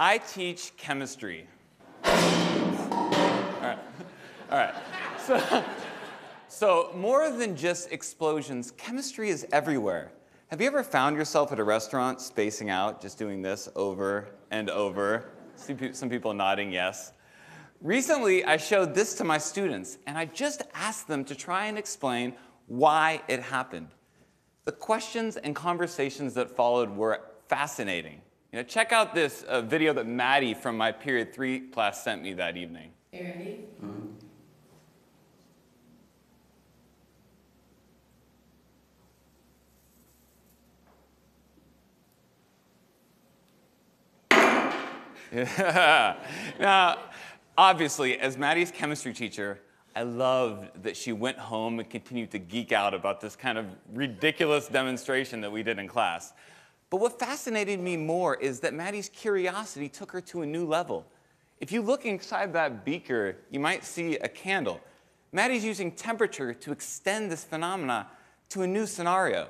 I teach chemistry. All right. All right. So, so, more than just explosions, chemistry is everywhere. Have you ever found yourself at a restaurant spacing out, just doing this over and over? See some people nodding yes. Recently, I showed this to my students, and I just asked them to try and explain why it happened. The questions and conversations that followed were fascinating. You know, check out this uh, video that Maddie from my period three class sent me that evening. Hey, ready? Mm-hmm. Yeah. now, obviously, as Maddie's chemistry teacher, I loved that she went home and continued to geek out about this kind of ridiculous demonstration that we did in class. But what fascinated me more is that Maddie's curiosity took her to a new level. If you look inside that beaker, you might see a candle. Maddie's using temperature to extend this phenomena to a new scenario.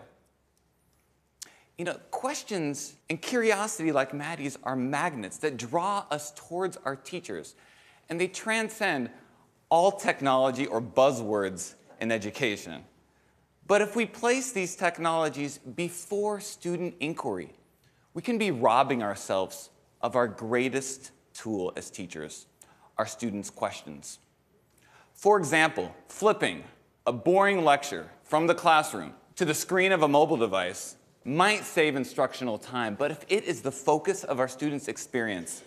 You know, questions and curiosity like Maddie's are magnets that draw us towards our teachers, and they transcend all technology or buzzwords in education. But if we place these technologies before student inquiry, we can be robbing ourselves of our greatest tool as teachers, our students' questions. For example, flipping a boring lecture from the classroom to the screen of a mobile device might save instructional time, but if it is the focus of our students' experience,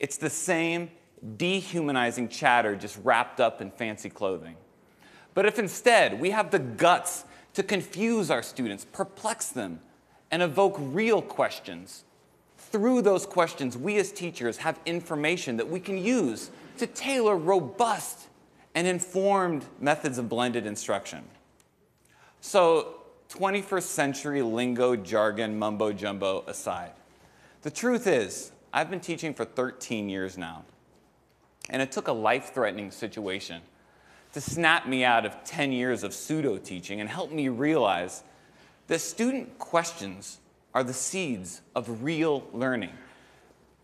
it's the same dehumanizing chatter just wrapped up in fancy clothing. But if instead we have the guts to confuse our students, perplex them, and evoke real questions, through those questions, we as teachers have information that we can use to tailor robust and informed methods of blended instruction. So 21st century lingo, jargon, mumbo jumbo aside. The truth is, I've been teaching for 13 years now, and it took a life threatening situation to snap me out of 10 years of pseudo teaching and help me realize that student questions are the seeds of real learning,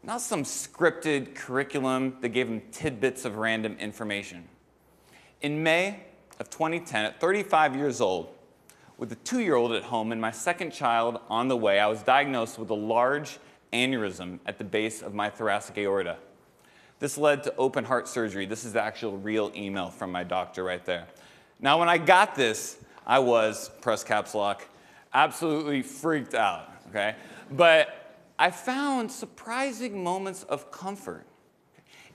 not some scripted curriculum that gave them tidbits of random information. In May of 2010, at 35 years old, with a two year old at home and my second child on the way, I was diagnosed with a large aneurysm at the base of my thoracic aorta. This led to open heart surgery. This is the actual real email from my doctor right there. Now, when I got this, I was, press caps lock, absolutely freaked out, okay? But I found surprising moments of comfort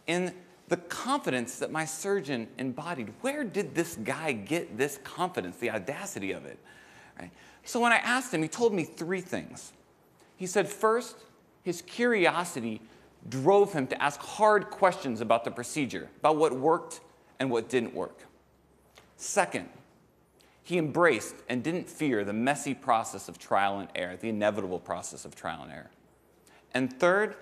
in the confidence that my surgeon embodied. Where did this guy get this confidence, the audacity of it? Right? So when I asked him, he told me three things. He said, first, his curiosity drove him to ask hard questions about the procedure, about what worked and what didn't work. Second, he embraced and didn't fear the messy process of trial and error, the inevitable process of trial and error. And third,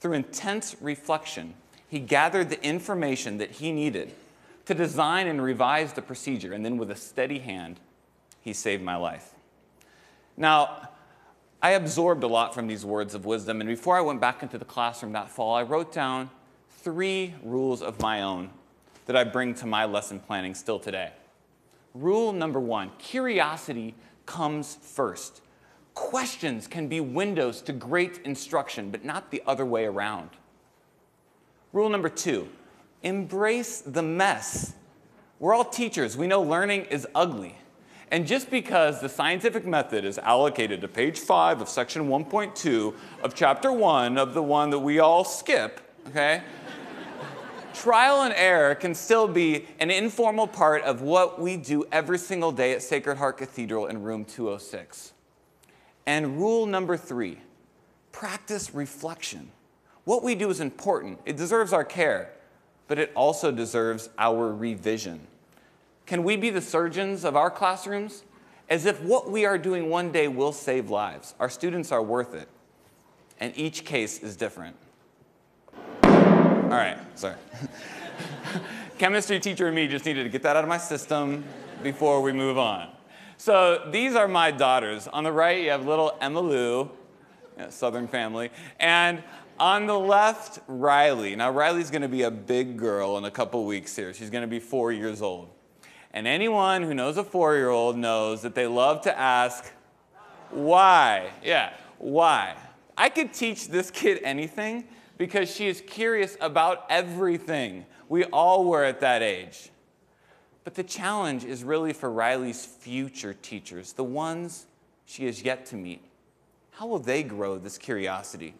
through intense reflection, he gathered the information that he needed to design and revise the procedure, and then with a steady hand, he saved my life. Now, I absorbed a lot from these words of wisdom, and before I went back into the classroom that fall, I wrote down three rules of my own that I bring to my lesson planning still today. Rule number one curiosity comes first. Questions can be windows to great instruction, but not the other way around. Rule number two embrace the mess. We're all teachers, we know learning is ugly. And just because the scientific method is allocated to page five of section 1.2 of chapter one of the one that we all skip, okay? Trial and error can still be an informal part of what we do every single day at Sacred Heart Cathedral in room 206. And rule number three practice reflection. What we do is important, it deserves our care, but it also deserves our revision. Can we be the surgeons of our classrooms? As if what we are doing one day will save lives. Our students are worth it. And each case is different. All right, sorry. Chemistry teacher and me just needed to get that out of my system before we move on. So these are my daughters. On the right, you have little Emma Lou, Southern family. And on the left, Riley. Now, Riley's going to be a big girl in a couple weeks here. She's going to be four years old. And anyone who knows a four year old knows that they love to ask, why? Yeah, why? I could teach this kid anything because she is curious about everything. We all were at that age. But the challenge is really for Riley's future teachers, the ones she has yet to meet. How will they grow this curiosity?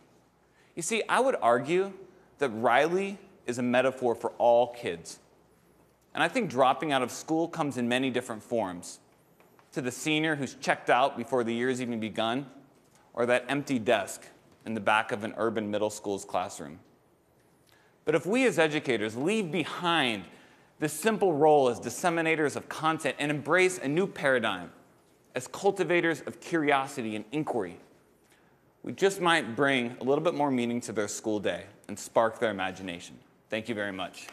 You see, I would argue that Riley is a metaphor for all kids. And I think dropping out of school comes in many different forms. To the senior who's checked out before the year's even begun, or that empty desk in the back of an urban middle school's classroom. But if we as educators leave behind this simple role as disseminators of content and embrace a new paradigm as cultivators of curiosity and inquiry, we just might bring a little bit more meaning to their school day and spark their imagination. Thank you very much.